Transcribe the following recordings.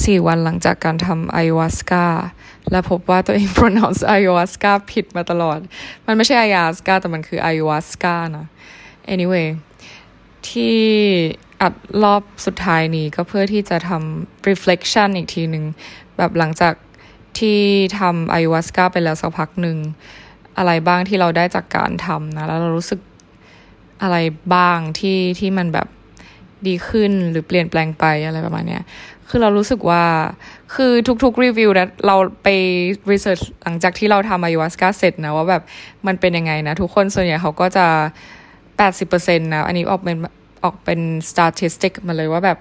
สี่วันหลังจากการทำ ayahuasca และพบว่าตัวเอง pronounce ayahuasca ผิดมาตลอด มันไม่ใช่ ayahuasca แต่มันคือ ayahuasca นะ anyway ที่อัดรอบสุดท้ายนี้ก็เพื่อที่จะทำ reflection อีกทีหนึ่งแบบหลังจากที่ทำ ayahuasca ไปแล้วสักพักหนึ่ง อะไรบ้างที่เราได้จากการทำนะ แล้วเรารู้สึกอะไรบ้างที่ที่มันแบบดีขึ้นหรือเปลี่ยนแปลงไปอะไรประมาณเนี้ย คือเรารู้สึกว่าคือทุกๆรีวิวนะเราไปรีเสิร์ชหลังจากที่เราทำอายุวัสกาเสร็จนะว่าแบบมันเป็นยังไงนะ ทุกคนส่วนใหญ่เขาก็จะ 80%นะ อันนี้ออกเป็นออกเป็น statistic มาเลยว่าแบบ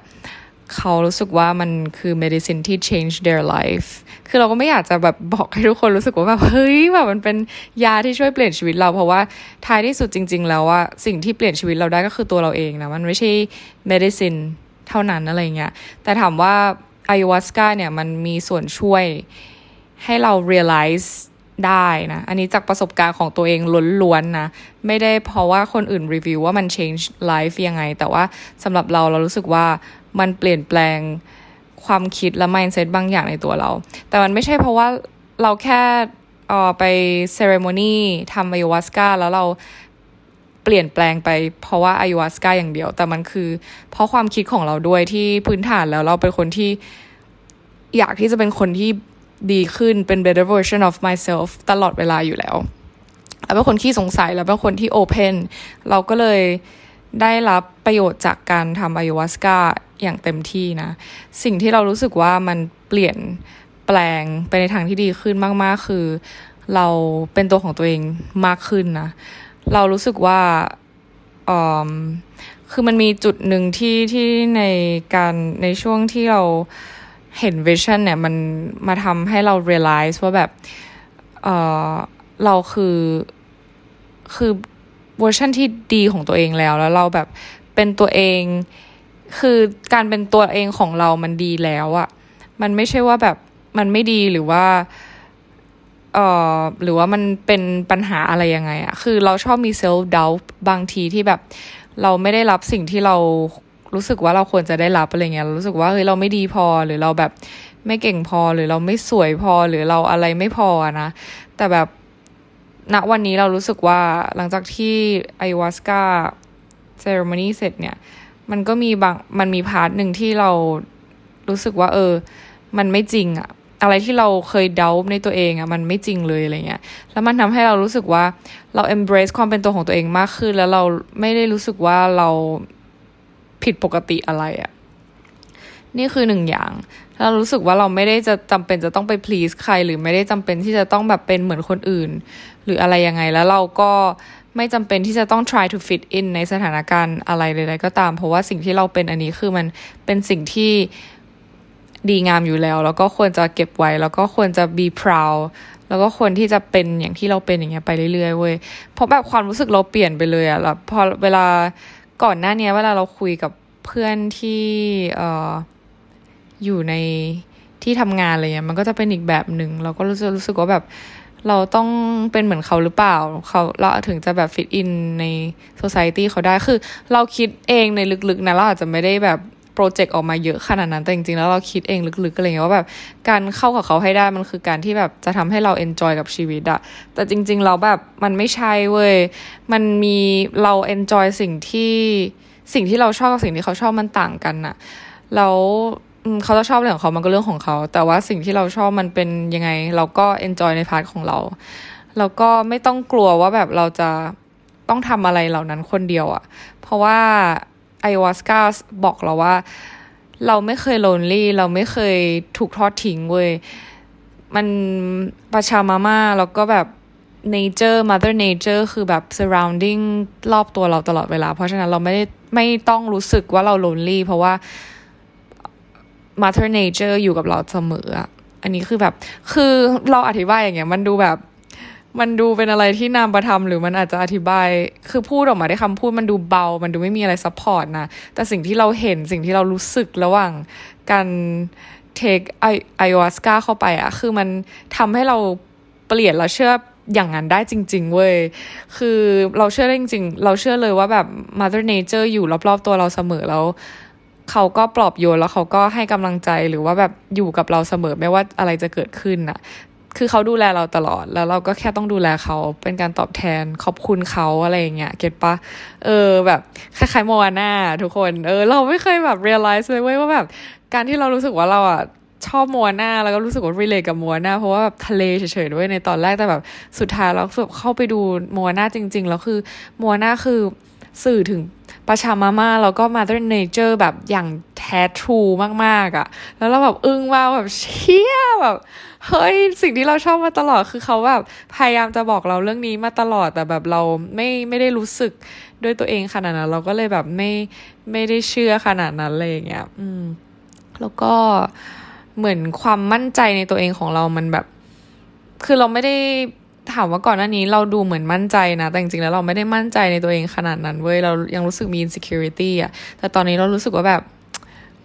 เขารู้สึกว่ามันคือ medicine ที่ change their life คือเราก็ไม่อยากจะแบบบอกให้ทุกคนรู้สึกว่าแบบเฮ้ยแบบมันเป็นยาที่ช่วยเปลี่ยนชีวิตเรา เพราะว่าท้ายที่สุดจริง ๆ แล้วว่าสิ่งที่เปลี่ยนชีวิตเราได้ก็คือตัวเราเองนะ มันไม่ใช่ medicine เท่านั้นอะไรเงี้ย แต่ถามว่า ayahuasca เนี่ยมันมีส่วนช่วยให้เรา realize ได้นะ อันนี้จากประสบการณ์ของตัวเองล้วนๆนะ ไม่ได้เพราะว่าคนอื่นรีวิวว่ามัน change life ยังไง แต่ว่าสำหรับเราเรารู้สึกว่ามันเปลี่ยนแปลงความคิดและ mindset บางอย่างในตัวเรา แต่มันไม่ใช่เพราะว่าเราแค่ออไปเซเรโมนีทำอายุวัสกาแล้วเรา เปลี่ยนแปลงไปเพราะว่าอายุวัสกาอย่างเดียว แต่มันคือ เพราะความคิดของเราด้วยที่พื้นฐานแล้วเราเป็นคนที่อยากที่จะเป็นคนที่ดีขึ้นเป็น better version of myself ตลอดเวลาอยู่แล้วแล้วเป็นคนที่สงสัยแล้วเป็นคนที่ open เราก็เลยได้รับประโยชน์จากการทำอายุวัสกาอย่างเต็มที่นะ สิ่งที่เรารู้สึกว่ามันเปลี่ยนแปลงไปในทางที่ดีขึ้นมาก ๆ คือ เราเป็นตัวของตัวเองมากขึ้นนะ เรารู้สึกว่าออคือมันมีจุดหนึ่งที่ที่ในการในช่วงที่เราเห็นวิชั่นเนี่ยมันมาทำให้เรา realize ว่าแบบเออเราคือคือเวอร์ชันที่ดีของตัวเองแล้ว แล้วเราแบบเป็นตัวเอง คือการเป็นตัวเองของเรามันดีแล้วอะมันไม่ใช่ว่าแบบมันไม่ดีหรือว่า เอ่อหรือว่ามันเป็นปัญหาอะไรยังไงอะคือเราชอบมีเซลฟ์ดาวบางทีที่แบบ เราไม่ได้รับสิ่งที่เรารู้สึกว่าเราควรจะได้รับอะไรเงี้ยรู้สึกว่าเฮ้ยเราไม่ดีพอหรือเราแบบไม่เก่งพอหรือเราไม่สวยพอหรือเราอะไรไม่พอนะ แต่แบบณวันนี้เรารู้สึกว่าหลังจากที่ Ayahuasca ceremony เสร็จเนี่ย มันก็มีบางมันมี part หนึ่งที่เรารู้สึกว่า เออ มันไม่จริงอะ อะไรที่เราเคยเดาในตัวเองอะมันไม่จริงเลยอะไรเงี้ย แล้วมันทำให้เรารู้สึกว่าเรา embrace ความเป็นตัวของตัวเองมากขึ้น แล้วเราไม่ได้รู้สึกว่าเราผิดปกติอะไรอะนี่คือหนึ่งอย่างเรารู้สึกว่าเราไม่ได้จะจำเป็นจะต้องไป please ใคร หรือไม่ได้จำเป็นที่จะต้องแบบเป็นเหมือนคนอื่น หรืออะไรยังไง แล้วเราก็ไม่จำเป็นที่จะต้อง try to fit in ในสถานการณ์อะไรใดๆก็ตาม เพราะว่าสิ่งที่เราเป็นอันนี้คือมันเป็นสิ่งที่ ดีงามอยู่แล้ว แล้วก็ควรจะเก็บไว้ แล้วก็ควรจะ be proud แล้วก็ควรที่จะเป็นอย่างที่เราเป็นอย่างเงี้ยไปเรื่อยๆเว้ยเพราะแบบความรู้สึกเราเปลี่ยนไปเลยอะแล้วพอเวลาก่อนหน้านี้เวลาเราคุยกับเพื่อนที่เอ่ออยู่ในที่ทำงานอะไรเงี้ยมันก็จะเป็นอีกแบบหนึ่งเราก็รู้สึกรู้สึกว่าแบบเราต้องเป็นเหมือนเขาหรือเปล่าเขาเราถึงจะแบบ fit in ใน society เขาได้คือ เราคิดเองในลึกๆนะเราอาจจะไม่ได้แบบ project ออกมาเยอะขนาดนั้นแต่จริงๆแล้วเราคิดเองลึกๆอะไรเงี้ยว่าแบบการเข้ากับเขาให้ได้มันคือการที่แบบจะทำให้เรา enjoy กับชีวิตอะแต่จริงๆเราแบบมันไม่ใช่เว้ยมันมีเรา enjoy สิ่งที่สิ่งที่เราชอบกับสิ่งที่เขาชอบมันต่างกันอะแล้วเขาจะชอบเรื่องของเขามันก็เรื่องของเขา แต่ว่าสิ่งที่เราชอบมันเป็นยังไง เราก็ enjoy ใน part ของเรา แล้วก็ไม่ต้องกลัวว่าแบบเราจะต้องทำอะไรเหล่านั้นคนเดียวอะ่ะ เพราะว่า Ayahuasca บอกเราว่า เราไม่เคย lonely เราไม่เคยถูกทอดทิ้งเว้ย มัน Pachamama แล้วก็แบบ nature mother nature คือแบบ surrounding รอบตัวเราตลอดเวลา เพราะฉะนั้นเราไม่ได้ไม่ต้องรู้สึกว่าเรา lonely เพราะว่า mother nature อยู่กับเราเสมออะอันนี้คือแบบ คือเราอธิบายอย่างเงี้ย มันดูแบบ มันดูเป็นอะไรที่นามธรรมหรือมันอาจจะอธิบาย คือพูดออกมาได้คำพูดมันดูเบา มันดูไม่มีอะไร support นะ แต่สิ่งที่เราเห็นสิ่งที่เรารู้สึกระหว่างการ take Ayahuasca เข้าไปอะคือมันทำให้เราเปลี่ยนเราเชื่ออย่างนั้นได้จริง ๆ เว้ย คือเราเชื่อได้จริงๆ เราเชื่อเลยว่าแบบ mother nature อยู่รอบๆตัวเราเสมอแล้วเขาก็ปลอบโยนแล้วเขาก็ให้กำลังใจหรือว่าแบบอยู่กับเราเสมอไม่ว่าอะไรจะเกิดขึ้นน่ะ คือเขาดูแลเราตลอด แล้วเราก็แค่ต้องดูแลเขาเป็นการตอบแทนขอบคุณเขาอะไรอย่างเงี้ยเก็ตปะเออแบบคล้ายๆโมอาน่าทุกคนเออเราไม่เคยแบบ realize เลยเว้ยว่าแบบ การที่เรารู้สึกว่าเราอะชอบ Moana แล้วก็รู้สึกว่า relate กับ Moana เพราะว่าแบบทะเลเฉยๆด้วยในตอนแรกแต่แบบสุดท้ายเราแบบเข้าไปดู Moana จริง ๆ แล้วคือ Moana คือสื่อถึง Pachamama แล้วก็ mother nature แบบอย่างแท้ true มากๆอะ่ะ แล้วเราแบบอึ้งว่าแบบเชี่ยแบบเฮ้ยสิ่งที่เราชอบมาตลอดคือเขาแบบพยายามจะบอกเราเรื่องนี้มาตลอดแต่แบบเราไม่ไม่ได้รู้สึกด้วยตัวเองขนาดนั้น เราก็เลยแบบไม่ไม่ได้เชื่อขนาดนั้นเลยอย่างเงี้ยอืม แล้วก็เหมือนความมั่นใจในตัวเองของเรามันแบบ คือเราไม่ได้ ถามว่าก่อนหน้านี้เราดูเหมือนมั่นใจนะ แต่จริงๆแล้วเราไม่ได้มั่นใจในตัวเองขนาดนั้นเว้ย เรายังรู้สึกมี insecurity อะแต่ตอนนี้เรารู้สึกว่าแบบ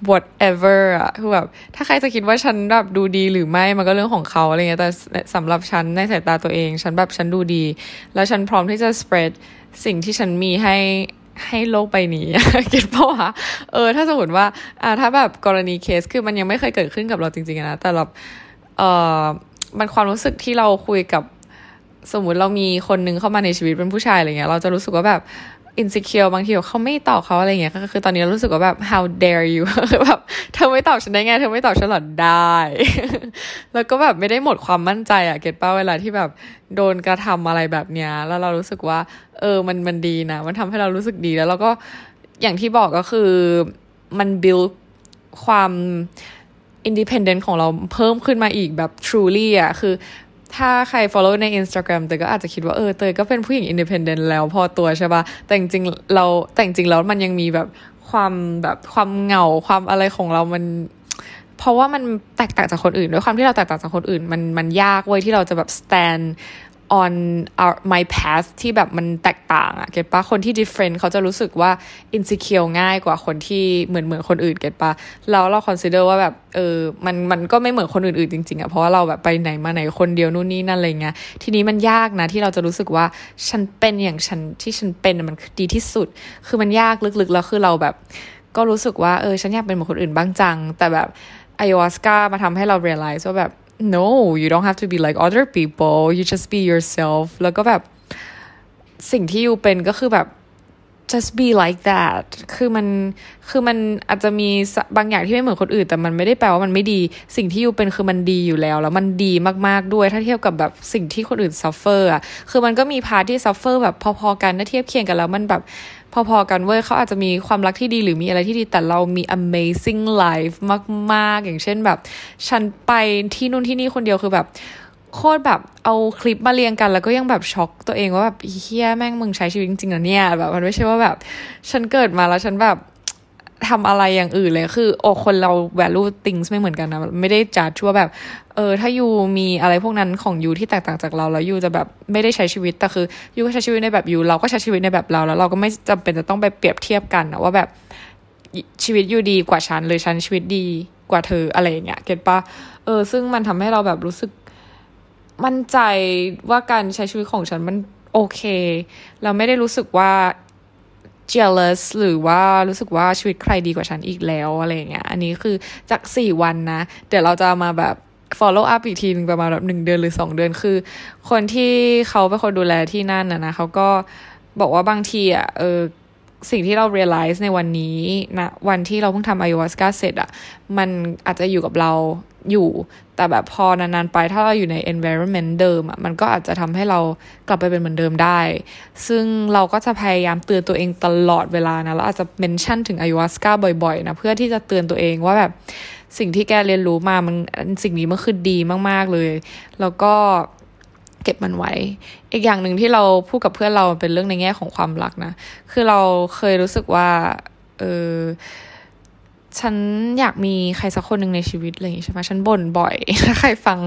whatever อะคือแบบถ้าใครจะคิดว่าฉันแบบดูดีหรือไม่มันก็เรื่องของเขาอะไรเงี้ยแต่สำหรับฉันในสายตาตัวเอง ฉันแบบฉันดูดี แล้วฉันพร้อมที่จะ spread สิ่งที่ฉันมีให้ให้โลกใบนี้เก็ตป่ะเออ ถ้าสมมติว่าอ่าถ้าแบบกรณีเคสคือมันยังไม่เคยเกิดขึ้นกับเราจริงๆนะแต่แบบเออมันความรู้สึกที่เราคุยกับ สมมุติเรามีคนนึงเข้ามาในชีวิตเป็นผู้ชายอะไรเงี้ย เราจะรู้สึกว่าแบบอินสิเคียวบางทีเขาไม่ตอบเขาอะไรเงี้ยก็คือตอนนี้รู้สึกว่าแบบ how dare you แบบเธอไม่ตอบฉันได้ไงเธอไม่ตอบฉันหรอได้ แล้วก็แบบไม่ได้หมดความมั่นใจอะเก็ตป้าเวลาที่แบบโดนกระทำอะไรแบบเนี้ยแล้วเรารู้สึกว่า เออมันมันดีนะ มันทำให้เรารู้สึกดีแล้วเราก็อย่างที่บอกก็คือมัน build ความ independent ของเราเพิ่มขึ้นมาอีกแบบ truly อะคือ ถ้าใคร follow ใน Instagram เตยก็อาจจะคิดว่าเออเตยก็เป็นผู้หญิง independent แล้วพอตัวใช่ปะแต่จริงเราแต่จริงแล้วมันยังมีแบบความแบบความเหงาความอะไรของเรามัน เพราะว่ามันแตกต่างจากคนอื่นด้วยความที่เราแตกต่างจากคนอื่น มันมันยากเว้ยที่เราจะแบบ stand on our my path ที่แบบมันแตกต่างอะเก็ตปะคนที่ different เขาจะรู้สึกว่า insecure ง่ายกว่าคนที่เหมือนเหมือนคนอื่นเก็ตปะแล้วเรา consider ว่าแบบเออมันมันก็ไม่เหมือนคนอื่นๆจริงๆอะเพราะว่าเราแบบไปไหนมาไหนคนเดียวนู่นนี่นั่นอะไรเงี้ยทีนี้มันยากนะที่เราจะรู้สึกว่าฉันเป็นอย่างฉันที่ฉันเป็นมันดีที่สุด คือมันยากลึกๆแล้วคือเราแบบ ก็รู้สึกว่าเออฉันอยากเป็นเหมือนคนอื่นบ้างจัง แต่แบบไอโอสกามาทำให้เรา realize ว่าแบบ no you don't have to be like other people you just be yourself แล้วก็แบบสิ่งที่อยู่เป็นก็คือแบบ just be like that คือมัน คือมันอาจจะมีบางอย่างที่ไม่เหมือนคนอื่น แต่มันไม่ได้แปลว่ามันไม่ดี สิ่งที่อยู่เป็นคือมันดีอยู่แล้ว แล้วมันดีมากๆด้วย ถ้าเทียบกับแบบสิ่งที่คนอื่น suffer อะ คือมันก็มีพาร์ทที่ suffer แบบพอๆกันถ้าเทียบเคียงกันแล้วมันแบบ พอๆกันเว้ยเขาอาจจะมีความรักที่ดีหรือมีอะไรที่ดีแต่เรามี amazing life มากๆ อย่างเช่นแบบ ฉันไปที่นู่นที่นี่คนเดียวคือแบบโคตรแบบเอาคลิปมาเรียงกัน แล้วก็ยังแบบช็อกตัวเองว่าแบบเฮียแม่งมึงใช้ชีวิตจริงๆเหรอเนี่ยแบบมันไม่ใช่ว่าแบบ ฉันเกิดมาแล้วฉันแบบ ทำอะไรอย่างอื่นเลยคือโอ้คนเรา value things ไม่เหมือนกันนะไม่ได้จัดชั่วแบบ เออ ถ้ายูมีอะไรพวกนั้นของยูที่แตกต่างจากเราแล้วยูจะแบบไม่ได้ใช้ชีวิตแต่คือยูก็ใช้ชีวิตในแบบยูเราก็ใช้ชีวิตในแบบเราแล้วเราก็ไม่จำเป็นจะต้องไปเปรียบเทียบกันนะว่าแบบชีวิตยูดีกว่าฉันหรือฉันชีวิตดีกว่าเธออะไรอย่างเงี้ยเก็ตปะเออ ซึ่งมันทำให้เราแบบรู้สึกมั่นใจว่าการใช้ชีวิตของฉันมันโอเค เราไม่ได้รู้สึกว่า jealous หรือว่ารู้สึกว่าชีวิตใครดีกว่าฉันอีกแล้วอะไรเงี้ย อันนี้คือจากสี่วันนะ เดี๋ยวเราจะมาแบบ follow up อีกทีนึงประมาณแบบหนึ่งเดือนหรือสองเดือนคือ คนที่เขาเป็นคนดูแลที่นั่นนะนะเขาก็บอกว่าบางทีอะเออสิ่งที่เรา realize ในวันนี้นะวันที่เราเพิ่งทำ ayahuasca เสร็จอะ มันอาจจะอยู่กับเรา อยู่ แต่แบบพอนานๆไปถ้าเราอยู่ใน environment เดิมอะมันก็อาจจะทำให้เรากลับไปเป็นเหมือนเดิมได้ ซึ่งเราก็จะพยายามเตือนตัวเองตลอดเวลานะแล้วอาจจะเมนชั่นถึง ayahuasca บ่อยๆนะเพื่อที่จะเตือนตัวเองว่าแบบสิ่งที่แกเรียนรู้มามันสิ่งนี้มันคือดีมากๆเลย แล้วก็เก็บมันไว้ อีกอย่างหนึ่งที่เราพูดกับเพื่อนเราเป็นเรื่องในแง่ของความรักนะ คือเราเคยรู้สึกว่า เออ ฉันอยากมีใครสักคนหนึ่งในชีวิตอะไรอย่างนี้ใช่ไหมฉันบ่นบ่อยถ้าใครฟัง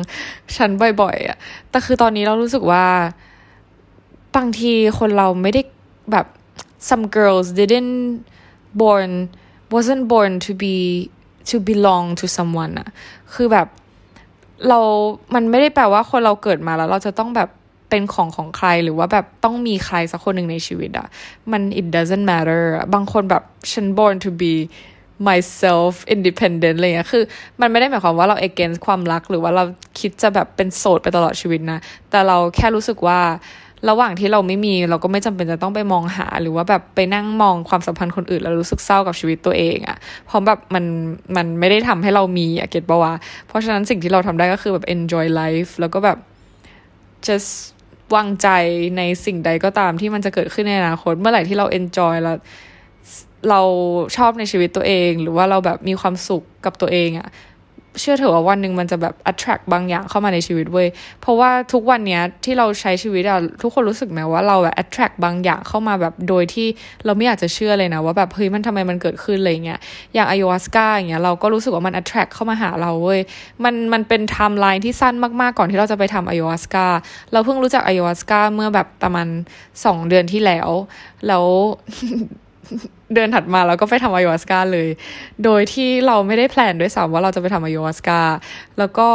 ฉันบ่อยๆอะ แต่คือตอนนี้เรารู้สึกว่า บางทีคนเราไม่ได้แบบ some girls didn't born wasn't born to be to belong to someone อะคือแบบเรา มันไม่ได้แปลว่าคนเราเกิดมาแล้ว เราจะต้องแบบเป็นของของใครหรือว่าแบบต้องมีใครสักคนหนึ่งในชีวิตอะมัน it doesn't matter บางคนแบบฉัน born to be myself independent อะไรเงี้ยคือ มันไม่ได้หมายความว่าเรา against ความรัก หรือว่าเราคิดจะแบบเป็นโสดไปตลอดชีวิตนะ แต่เราแค่รู้สึกว่าระหว่างที่เราไม่มีเราก็ไม่จำเป็นจะต้องไปมองหา หรือว่าแบบไปนั่งมองความสัมพันธ์คนอื่น แล้วรู้สึกเศร้ากับชีวิตตัวเองอะเพราะแบบมันมันไม่ได้ทำให้เรามีอะเก็ตปะวะเพราะฉะนั้นสิ่งที่เราทำได้ก็คือแบบ enjoy life แล้วก็แบบ just วางใจในสิ่งใดก็ตามที่มันจะเกิดขึ้นในอนาคต เมื่อไหร่ที่เรา enjoy แล้ว เราชอบในชีวิตตัวเอง หรือว่าเราแบบมีความสุขกับตัวเองอะเชื่อเถอะว่าวันหนึ่งมันจะแบบ attract บางอย่างเข้ามาในชีวิตเว้ย เพราะว่าทุกวันเนี้ยที่เราใช้ชีวิตอะทุกคนรู้สึกไหมว่าเราแบบ attract บางอย่างเข้ามาแบบโดยที่เราไม่อยากจะเชื่อเลยนะว่าแบบเฮ้ยมันทำไมมันเกิดขึ้นอะไรเงี้ย อย่างอ y ว a สกาอย่างเงี้ยเราก็รู้สึกว่ามัน attract เข้ามาหาเราเว้ย มันมันเป็นไทม์ไลน์ที่สั้นมากๆก่อนที่เราจะไปทำอ y ว a สกาเราเพิ่งรู้จักอ y ว a สกาเมื่อแบบประมาณสองเดือนที่แล้ว แล้ว เดือนถัดมาเราก็ไปทำอายวัสกาเลย โดยที่เราไม่ได้แพลนด้วยซ้ำว่าเราจะไปทำอายวัสกา แล้วก็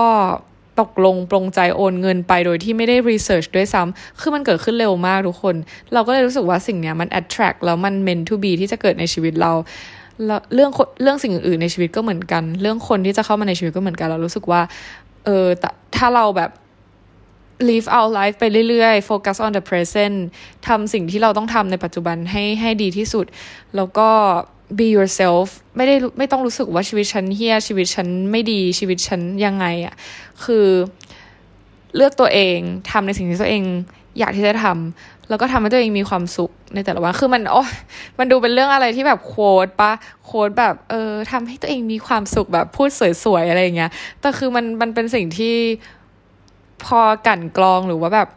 ตกลงปรงใจโอนเงินไปโดยที่ไม่ได้รีเสิร์ชด้วยซ้ำ คือมันเกิดขึ้นเร็วมากทุกคน เราก็เลยรู้สึกว่าสิ่งเนี้ยมัน attract แล้วมัน meant to be ที่จะเกิดในชีวิตเรา เรื่องเรื่องสิ่งอื่นในชีวิตก็เหมือนกัน เรื่องคนที่จะเข้ามาในชีวิตก็เหมือนกัน เรารู้สึกว่า เออถ้าเราแบบ live our life ไปเรื่อยๆ focus on the present ทำสิ่งที่เราต้องทำในปัจจุบันให้ให้ดีที่สุด แล้วก็ be yourself ไม่ได้ไม่ต้องรู้สึกว่าชีวิตฉันเฮียชีวิตฉันไม่ดีชีวิตฉันยังไงอะ่ะ คือเลือกตัวเองทำในสิ่งที่ตัวเองอยากที่จะทำแล้วก็ทำให้ตัวเองมีความสุขในแต่ละวัน คือมันโอ้มันดูเป็นเรื่องอะไรที่แบบโค้ดปะโค้ดแบบเออทำให้ตัวเองมีความสุขแบบพูดสวยๆอะไรอย่างเงี้ย แต่คือมันมันเป็นสิ่งที่ พอกลั่นกรองหรือว่าแบบ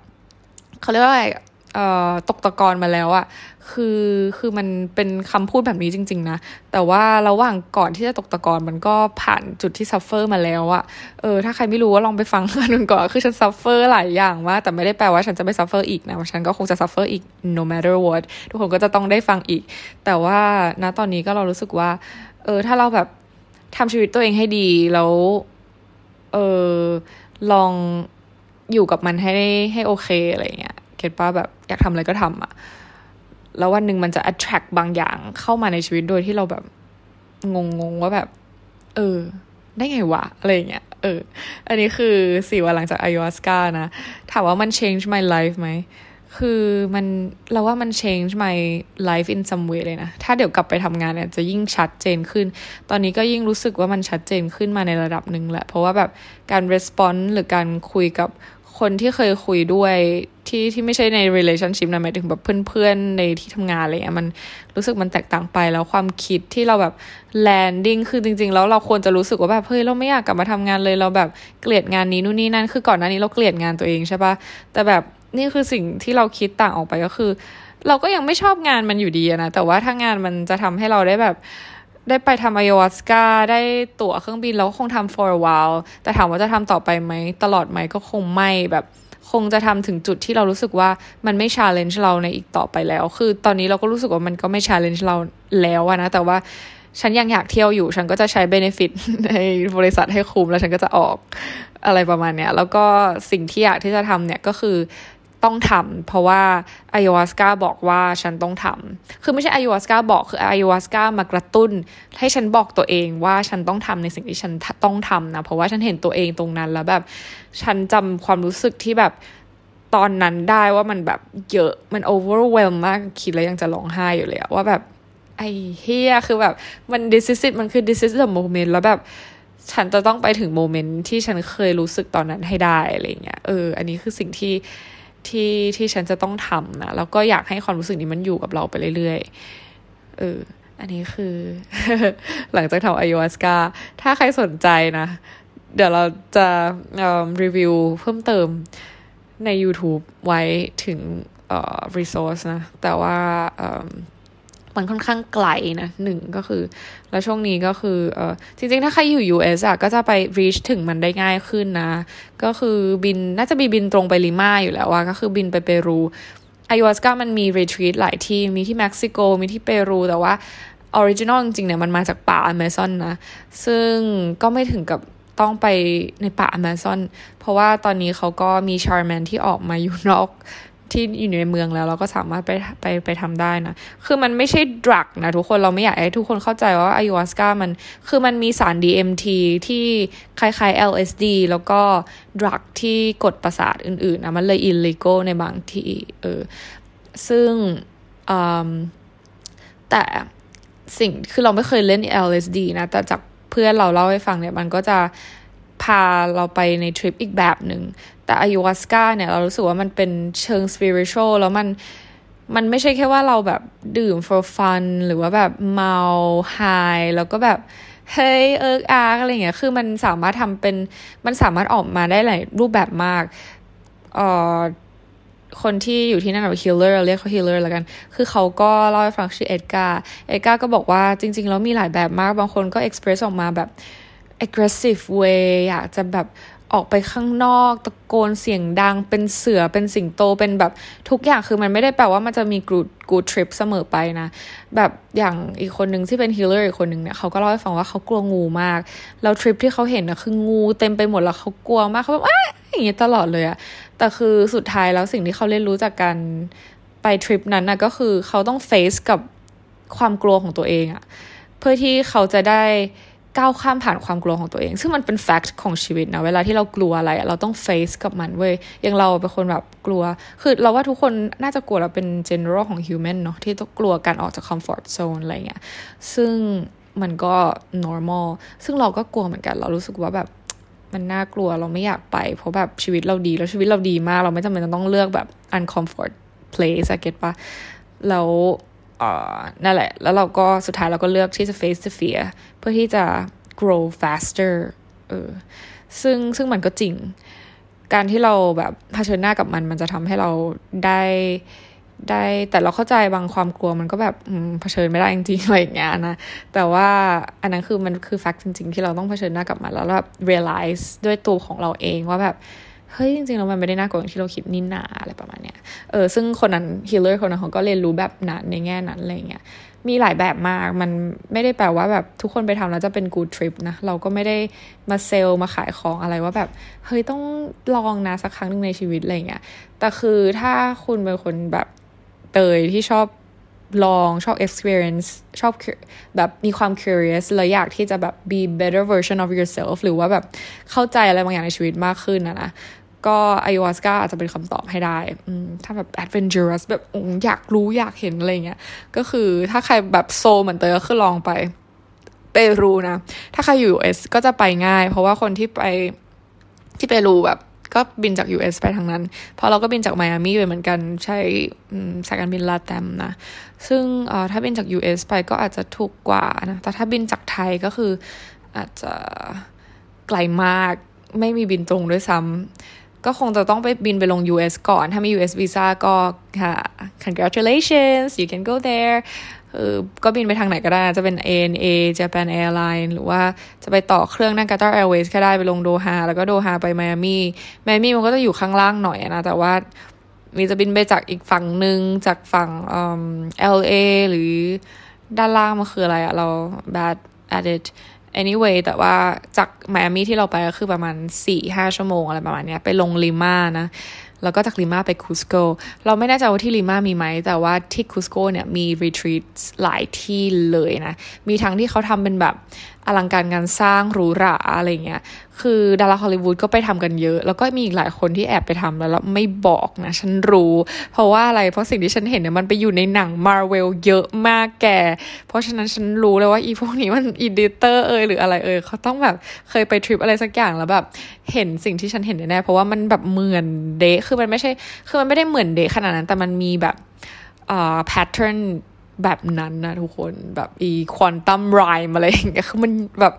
เขาเรียกว่าอะไรเอ่อตกตะกอนมาแล้วอะคือคือมันเป็นคำพูดแบบนี้จริง ๆ นะ แต่ว่าระหว่างก่อนที่จะตกตะกอนมันก็ผ่านจุดที่ suffer มาแล้วอะเออถ้าใครไม่รู้ว่าลองไปฟังกันนึงก่อนคือฉัน suffer หลายอย่างมากแต่ไม่ได้แปลว่าฉันจะไม่ suffer อีกนะฉันก็คงจะ suffer อีก no matter what ทุกคนก็จะต้องได้ฟังอีก แต่ว่าณตอนนี้ก็เรารู้สึกว่า เออถ้าเราแบบทำชีวิตตัวเองให้ดีแล้ว เออลอง อยู่กับมันให้ให้โอเคอะไรเงี้ยเก็ตป้าแบบอยากทำอะไรก็ทำอะแล้ววันหนึ่งมันจะ attract บางอย่างเข้ามาในชีวิตโดยที่เราแบบงงๆว่าแบบ เออ ได้ไงวะ อะไรเงี้ยเออ อันนี้คือสี่วันหลังจากอายุสกานะ ถามว่ามัน change my life ไหม คือมันเราว่ามัน change my life in some way เลยนะ ถ้าเดี๋ยวกลับไปทำงานเนี่ยจะยิ่งชัดเจนขึ้น ตอนนี้ก็ยิ่งรู้สึกว่ามันชัดเจนขึ้นมาในระดับหนึ่งแหละ เพราะว่าแบบการ r e s p o n s หรือการคุยกับ คนที่เคยคุยด้วยที่ที่ไม่ใช่ใน relationship นะหมายถึงแบบเพื่อนๆ ในที่ทำงานอะไรเงี้ยมันรู้สึกมันแตกต่างไปแล้วความคิดที่เราแบบ landing คือจริง ๆ แล้วเราควรจะรู้สึกว่าแบบเฮ้ยเราไม่อยากกลับมาทำงานเลยเราแบบเกลียดงานนี้นู่นนี่นั่นคือก่อนหน้านี้เราเกลียดงานตัวเองใช่ปะแต่แบบนี่คือสิ่งที่เราคิดต่างออกไปก็คือ เราก็ยังไม่ชอบงานมันอยู่ดีนะแต่ว่าถ้างานมันจะทำให้เราได้แบบ ได้ไปทำอายวัสกาได้ตั๋วเครื่องบินแล้วคงทำ for a while แต่ถามว่าจะทำต่อไปไหม ตลอดไหมก็คงไม่แบบคงจะทำถึงจุดที่เรารู้สึกว่ามันไม่ challenge เราในอีกต่อไปแล้ว คือตอนนี้เราก็รู้สึกว่ามันก็ไม่ challenge เราแล้วนะ แต่ว่าฉันยังอยากเที่ยวอยู่ ฉันก็จะใช้ benefit ในบริษัทให้คุ้มแล้วฉันก็จะออกอะไรประมาณเนี้ย แล้วก็สิ่งที่อยากที่จะทำเนี่ยก็คือ ต้องทำเพราะว่าอายวัสกาบอกว่าฉันต้องทำคือไม่ใช่อายวัสกาบอกคืออายวัสกามากระตุ้น ให้ฉันบอกตัวเองว่าฉันต้องทำในสิ่งที่ฉันต้องทำนะ เพราะว่าฉันเห็นตัวเองตรงนั้นแล้วแบบ ฉันจำความรู้สึกที่แบบตอนนั้นได้ว่ามันแบบเยอะมัน overwhelm มากคิดแล้วยังจะร้องไห้อยู่เลยว่าแบบไอ้เฮียคือแบบมัน this is it มันคือ this is the moment แล้วแบบฉันจะต้องไปถึงโมเมนต์ที่ฉันเคยรู้สึกตอนนั้นให้ได้อะไรเงี้ยเออ อันนี้คือสิ่งที่ ที่ที่ฉันจะต้องทำนะแล้วก็อยากให้ความรู้สึกนี้มันอยู่กับเราไปเรื่อยๆเอออันนี้คือ หลังจากทำอายุสกาถ้าใครสนใจนะ เดี๋ยวเราจะรีวิวเพิ่มเติมใน YouTube ไว้ถึงเอ่อ resource นะ แต่ว่า มันค่อนข้างไกลนะหนึ่งก็คือ แล้วช่วงนี้ก็คือเออจริงๆ ถ้าใครอยู่ US อะก็จะไป reach ถึงมันได้ง่ายขึ้นนะ ก็คือบินน่าจะมีบินตรงไปลิมาอยู่แล้วว่าก็คือบินไปเปรู Ayahuasca มันมี retreat หลายที่มีที่เม็กซิโกมีที่เปรูแต่ว่า original จริงๆเนี่ยมันมาจากป่าอเมซอนนะ ซึ่งก็ไม่ถึงกับต้องไปในป่าอเมซอน เพราะว่าตอนนี้เขาก็มีชาร์แมนที่ออกมาอยู่นอก ที่อยู่ในเมืองแล้วเราก็สามารถไปไปไปทำได้นะ คือมันไม่ใช่ดรักนะทุกคนเราไม่อยากให้ทุกคนเข้าใจว่าอายุวัสกามันคือมันมีสาร DMT ที่คล้ายๆ LSD แล้วก็ดรักที่กดประสาทอื่นๆนะมันเลย illegal ในบางที่เออซึ่งแต่สิ่งคือเราไม่เคยเล่น LSD นะ แต่จากเพื่อนเราเล่าให้ฟังเนี่ยมันก็จะ พาเราไปในทริปอีกแบบหนึ่ง แต่ Ayahuasca เนี่ยเรารู้สึกว่ามันเป็นเชิงสปิริต u a l แล้วมันมันไม่ใช่แค่ว่าเราแบบดื่ม for fun หรือว่าแบบเมา high แล้วก็แบบเฮ้ยเอิร์กอาร์กอะไรเงี้ย คือมันสามารถทำเป็น มันสามารถออกมาได้หลายรูปแบบมาก เอ่อ คนที่อยู่ที่นั่นแบบ healer เรียกเขา healer แล้วกัน คือเขาก็เล่าให้ฟังชื่อเอ็ดการ์ เอ็ดการ์ก็บอกว่าจริง ๆ แล้วมีหลายแบบมาก บางคนก็ express ออกมาแบบ aggressive way อยากจะแบบออกไปข้างนอกตะโกนเสียงดัง เป็นเสือเป็นสิงโตเป็นแบบทุกอย่างคือมันไม่ได้แปลว่ามันจะมี good good trip เสมอไปนะ แบบอย่างอีกคนหนึ่งที่เป็น healer อีกคนหนึ่งเนี่ยเขาก็เล่าให้ฟังว่าเขากลัวงูมาก แล้วทริปที่เขาเห็นนะคืองูเต็มไปหมดแล้วเขากลัวมากเขาแบบอ้าอย่างเงี้ยตลอดเลยอะแต่คือสุดท้ายแล้วสิ่งที่เขาเรียนรู้จากการไปทริปนั้นนะก็คือเขาต้องเฟซกับความกลัวของตัวเองอะเพื่อที่เขาจะได้ ก้าวข้ามผ่านความกลัวของตัวเอง ซึ่งมันเป็นแฟกต์ของชีวิตนะ เวลาที่เรากลัวอะไร เราต้องเฟซกับมันเว้ยอย่างเราเป็นคนแบบกลัว คือเราว่าทุกคนน่าจะกลัวเราเป็น general ของ human เนาะที่ต้องกลัวการออกจาก comfort zone อะไรเงี้ย ซึ่งมันก็ normal ซึ่งเราก็กลัวเหมือนกัน เรารู้สึกว่าแบบมันน่ากลัวเราไม่อยากไป เพราะแบบชีวิตเราดีแล้วชีวิตเราดีมาก เราไม่จำเป็นจะต้องเลือกแบบ uncomfort place อะเก็ตปะแล้ว นั่นแหละ แล้วเราก็สุดท้ายเราก็เลือกที่จะ face the fear เพื่อที่จะ grow faster เออซึ่งซึ่งมันก็จริง การที่เราแบบเผชิญหน้ากับมัน มันจะทำให้เราได้ได้แต่เราเข้าใจบางความกลัวมันก็แบบเผชิญไม่ได้จริงๆอะไรอย่างเงี้ยนะ แต่ว่าอันนั้นคือมันคือแฟกต์จริง ๆ ที่เราต้องเผชิญหน้ากับมันแล้วแบบ realize ด้วยตัวของเราเองว่าแบบ เฮ้ยจริงๆแล้วมันไม่ได้น่ากลัวอย่างที่เราคิดนินนาอะไรประมาณเนี้ยเออซึ่งคนนั้นฮีลเลอร์คนนั้นเขาก็เรียนรู้แบบนั้นในแง่นั้นอะไรเงี้ยมีหลายแบบมากมันไม่ได้แปลว่าแบบทุกคนไปทำแล้วจะเป็นกูทริปนะ เราก็ไม่ได้มาเซลมาขายของอะไรว่าแบบเฮ้ยต้องลองนะสักครั้งหนึ่งในชีวิตอะไรเงี้ยแต่คือถ้าคุณเป็นคนแบบเตยที่ชอบลองชอบ experience ชอบแบบมีความ curious แล้วอยากที่จะแบบ be better version of yourself หรือว่าแบบเข้าใจอะไรบางอย่างในชีวิตมากขึ้นนะนะ ก็ไอายุวัสกาอาจจะเป็นคำตอบให้ได้ถ้าแบบ adventurous แบบอยากรู้อยากเห็นอะไรเงี้ย ก็คือถ้าใครแบบโซเหมือนเตยก็คือลองไปเปรูนะ ถ้าใครอยู่ US ก็จะไปง่าย เพราะว่าคนที่ไปที่เปรูแบบก็บินจาก US ไปทางนั้น เพราะเราก็บินจากไมอามี่ไปเหมือนกันใช้สายการบินลาแตมนะ ซึ่งถ้าบินจาก US ไปก็อาจจะถูกกว่านะ แต่ถ้าบินจากไทยก็คืออาจจะไกลมากไม่มีบินตรงด้วยซ้ำ ก็คงจะต้องไปบินไปลง US ก่อน ถ้ามี US visa ก็ค่ะ congratulations you can go there เออก็บินไปทางไหนก็ได้ จะเป็น ANA Japan Airline หรือว่าจะไปต่อเครื่องนั่ง Qatar Airways ก็ได้ไปลงโดฮาแล้วก็โดฮาไปไมอามี่ไมอามี่มันก็จะอยู่ข้างล่างหน่อยนะ แต่ว่ามีจะบินไปจากอีกฝั่งหนึ่งจากฝั่งเอ่อ LA หรือด้านล่างมันคืออะไรอะเรา bad at it anyway แต่ว่าจากไมอามี่ที่เราไปก็คือประมาณสี่ห้าชั่วโมงอะไรประมาณนี้ไปลงลิมานะ แล้วก็จากลิมาไปคุสโก เราไม่แน่ใจว่าที่ลิมามีไหม แต่ว่าที่คุสโกเนี่ยมีรีทรีตหลายที่เลยนะ มีทั้งที่เขาทำเป็นแบบ อลังการงานสร้างหรูหราอะไรเงี้ย คือดาราฮอลลีวูดก็ไปทำกันเยอะ แล้วก็มีอีกหลายคนที่แอบไปทำแล้วไม่บอกนะ ฉันรู้ เพราะว่าอะไร เพราะสิ่งที่ฉันเห็นเนี่ยมันไปอยู่ในหนังมาร์เวลเยอะมากแก เพราะฉะนั้นฉันรู้เลยว่าอีพวกนี้มัน editor เอยหรืออะไรเอยเขาต้องแบบเคยไปทริปอะไรสักอย่างแล้วแบบเห็นสิ่งที่ฉันเห็นแน่เพราะว่ามันแบบเหมือนเดะคือมันไม่ใช่ คือมันไม่ได้เหมือนเดะขนาดนั้น แต่มันมีแบบอ่า pattern แบบนั้นนะทุกคนแบบอี quantum realm อะไรอย่างเงี้ยคือมันแบบ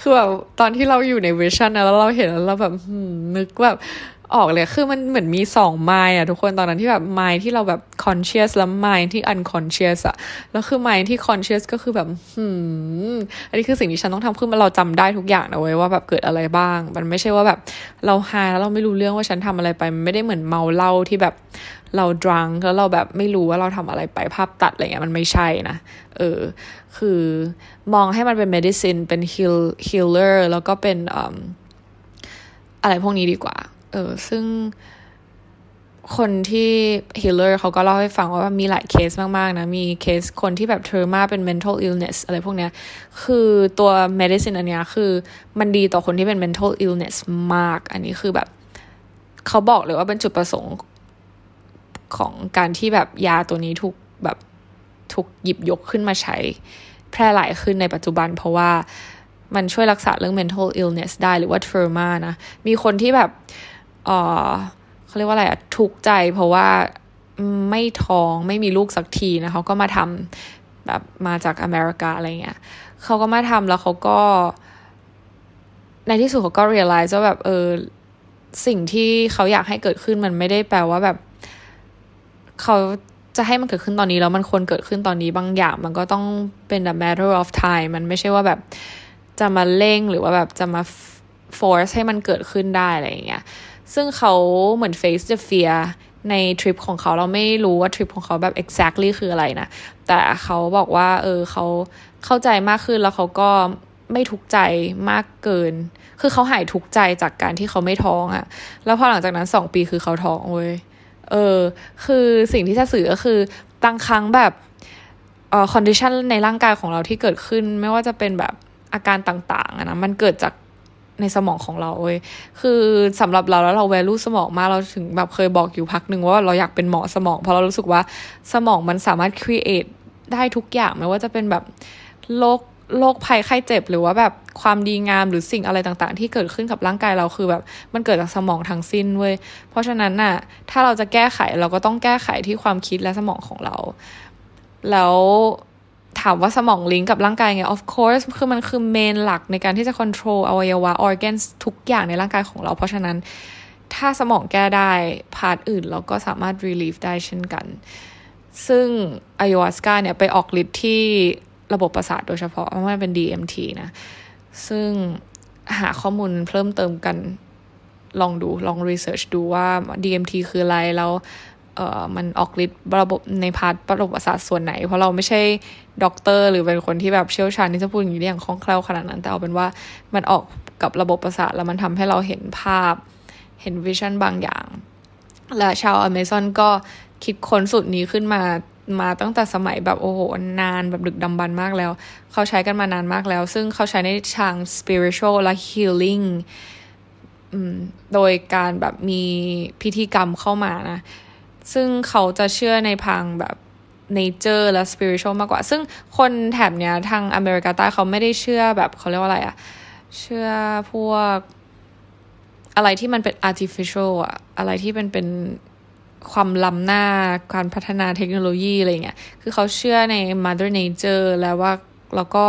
คือแบบตอนที่เราอยู่ใน vision นะแล้วเราเห็นแล้วเราแบบนึกแบบ ออกเลย คือมันเหมือนมีสองไมล์อะทุกคนตอนนั้นที่แบบ mind ที่เราแบบ conscious แล้ว mind ที่ unconscious อะแล้วคือ mind ที่ conscious ก็คือแบบหืมอันนี้คือสิ่งที่ฉันต้องทำขึ้นมาเราจำได้ทุกอย่างนะเว้ยว่าแบบเกิดอะไรบ้าง มันไม่ใช่ว่าแบบเราหายแล้วเราไม่รู้เรื่องว่าฉันทำอะไรไปมันไม่ได้เหมือนเมาเหล้าที่แบบเรา drunk แล้วเราแบบไม่รู้ว่าเราทำอะไรไปภาพตัดอะไรเงี้ยมันไม่ใช่นะ เออ คือมองให้มันเป็น medicine เป็น heal healer แล้วก็เป็นอะไรพวกนี้ดีกว่า ออซึ่งคนที่ healer เขาก็เล่าให้ฟังว่ามีหลายเคสมากๆนะ มีเคสคนที่แบบ trauma เป็น mental illness อะไรพวกเนี้ย คือตัว medicine อันเนี้ยคือมันดีต่อคนที่เป็น mental illness มาก อันนี้คือแบบ เขาบอกเลยว่าเป็นจุดประสงค์ของการที่แบบยาตัวนี้ถูกแบบถูกหยิบยกขึ้นมาใช้ แพร่หลายขึ้นในปัจจุบัน เพราะว่ามันช่วยรักษาเรื่อง mental illness ได้หรือว่า trauma นะ มีคนที่แบบ เออเขาเรียกว่าอะไรอะทุกใจเพราะว่าไม่ท้องไม่มีลูกสักทีนะเขาก็มาทำแบบมาจากอเมริกาอะไรเงี้ยเขาก็มาทำแล้วเขาก็ ในที่สุดเขาก็ realize ว่าแบบเออสิ่งที่เขาอยากให้เกิดขึ้นมันไม่ได้แปลว่าแบบ เขาจะให้มันเกิดขึ้นตอนนี้แล้วมันควรเกิดขึ้นตอนนี้บางอย่าง มันก็ต้องเป็น a matter of time มันไม่ใช่ว่าแบบจะมาเร่งหรือว่าแบบจะมา force ให้มันเกิดขึ้นได้อะไรอย่างเงี้ย ซึ่งเขาเหมือน face the fear ในทริปของเขาเราไม่รู้ว่าทริปของเขาแบบ exactly คืออะไรนะ แต่เขาบอกว่า เออเขาเข้าใจมากขึ้นแล้วเขาก็ไม่ทุกข์ใจมากเกิน คือเขาหายทุกข์ใจจากการที่เขาไม่ท้องอะแล้วพอหลังจากนั้นสองปีคือเขาท้องเว้ย เออ คือสิ่งที่จะสื่อก็คือบางครั้งแบบเอ่อ condition ในร่างกายของเราที่เกิดขึ้น ไม่ว่าจะเป็นแบบอาการต่างๆนะ มันเกิดจาก ในสมองของเราเว้ยคือสำหรับเราแล้วเรา value สมองมากเราถึงแบบเคยบอกอยู่พักหนึ่งว่าเราอยากเป็นหมอสมองเพราะเรารู้สึกว่าสมองมันสามารถ create ได้ทุกอย่างไม่ว่าจะเป็นแบบโรคโรคภัยไข้เจ็บ หรือว่าแบบความดีงามหรือสิ่งอะไรต่างๆ ที่เกิดขึ้นกับร่างกายเราคือแบบมันเกิดจากสมองทั้งสิ้นเว้ยเพราะฉะนั้นน่ะถ้าเราจะแก้ไขเราก็ต้องแก้ไขที่ความคิดและสมองของเรา แล้ว ถามว่าสมองลิงก์กับร่างกายไง of course คือมันคือ main หลักในการที่จะ control อวัยวะ organs ทุกอย่างในร่างกายของเรา เพราะฉะนั้นถ้าสมองแก้ได้ part อื่นเราก็สามารถ relieve ได้เช่นกัน ซึ่งอ a ยวาสกาเนี่ยไปออกฤทธิ์ที่ระบบประสาทโดยเฉพาะเพราะมันเป็น DMT นะ ซึ่งหาข้อมูลเพิ่มเติมกันลองดูลอง research ดูว่า DMT คืออะไรแล้ว เอ่อมันออกฤทธิ์ระบบใน part ระบบประสาทส่วนไหน เพราะเราไม่ใช่ด็อกเตอร์หรือเป็นคนที่แบบเชี่ยวชาญที่จะพูดอย่างนี้อย่างคล่องแคล่วขนาดนั้น แต่เอาเป็นว่ามันออกกับระบบประสาทแล้วมันทำให้เราเห็นภาพ เห็น vision บางอย่าง และชาวอเมซอนก็คิดค้นสูตรนี้ขึ้นมามาตั้งแต่สมัยแบบโอ้โหนานแบบดึกดำบรรมากแล้ว เขาใช้กันมานานมากแล้ว ซึ่งเขาใช้ในทาง spiritual และ healing โดยการแบบมีพิธีกรรมเข้ามานะ ซึ่งเขาจะเชื่อในพังแบบ nature และ spiritual มากกว่า ซึ่งคนแถบเนี้ยทางอเมริกาใต้เขาไม่ได้เชื่อแบบเขาเรียกว่าอะไรอะเชื่อพวกอะไรที่มันเป็น artificial อะอะไรที่เป็นเป็นความล้ำหน้าการพัฒนาเทคโนโลยีอะไรเงี้ย คือเขาเชื่อใน mother nature แล้วว่าแล้วก็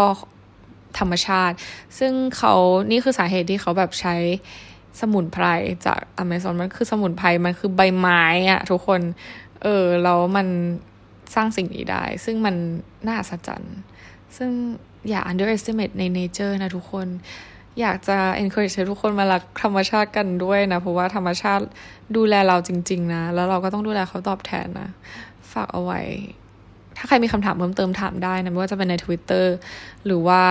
ธรรมชาติ ซึ่งเขานี่คือสาเหตุที่เขาแบบใช้ สมุนไพรจากอเมซอนมันคือสมุนไพรมันคือใบไม้อะทุกคน เออแล้วมันสร้างสิ่งนี้ได้ ซึ่งมันน่าอัศจรรย์ ซึ่งอย่า underestimate ใน nature นะทุกคน อยากจะ encourage ให้ทุกคนมารักธรรมชาติกันด้วยนะ เพราะว่าธรรมชาติดูแลเราจริง ๆ นะ แล้วเราก็ต้องดูแลเขาตอบแทนนะ ฝากเอาไว้ ถ้าใครมีคำถามเพิ่มเติมถามได้นะ ไม่ว่าจะเป็นใน Twitter หรือว่า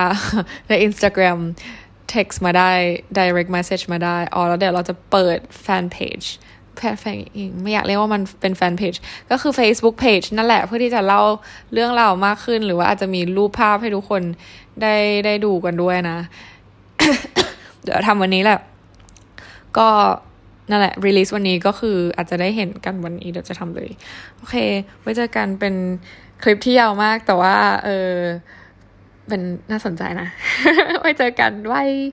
ใน Instagram text มาได้ direct message มาได้ อ๋อ แล้วเดี๋ยวเราจะเปิดแฟนเพจแฟนแฟนไม่อยากเรียกว่ามันเป็นแฟนเพจก็คือ Facebook Page นั่นแหละเพื่อที่จะเล่าเรื่องราวมากขึ้น หรือว่าอาจจะมีรูปภาพให้ทุกคนได้ได้ดูกันด้วยนะ เดี๋ยวทำวันนี้แหละ ก็นั่นแหละรีลิสวันนี้ก็คืออาจจะได้เห็นกันวันนี้เดี๋ยวจะทำเลย โอเค ไว้เจอกันเป็นคลิปที่ยาวมากแต่ว่า เออ เป็นน่าสนใจนะ ไว้เจอกันไว้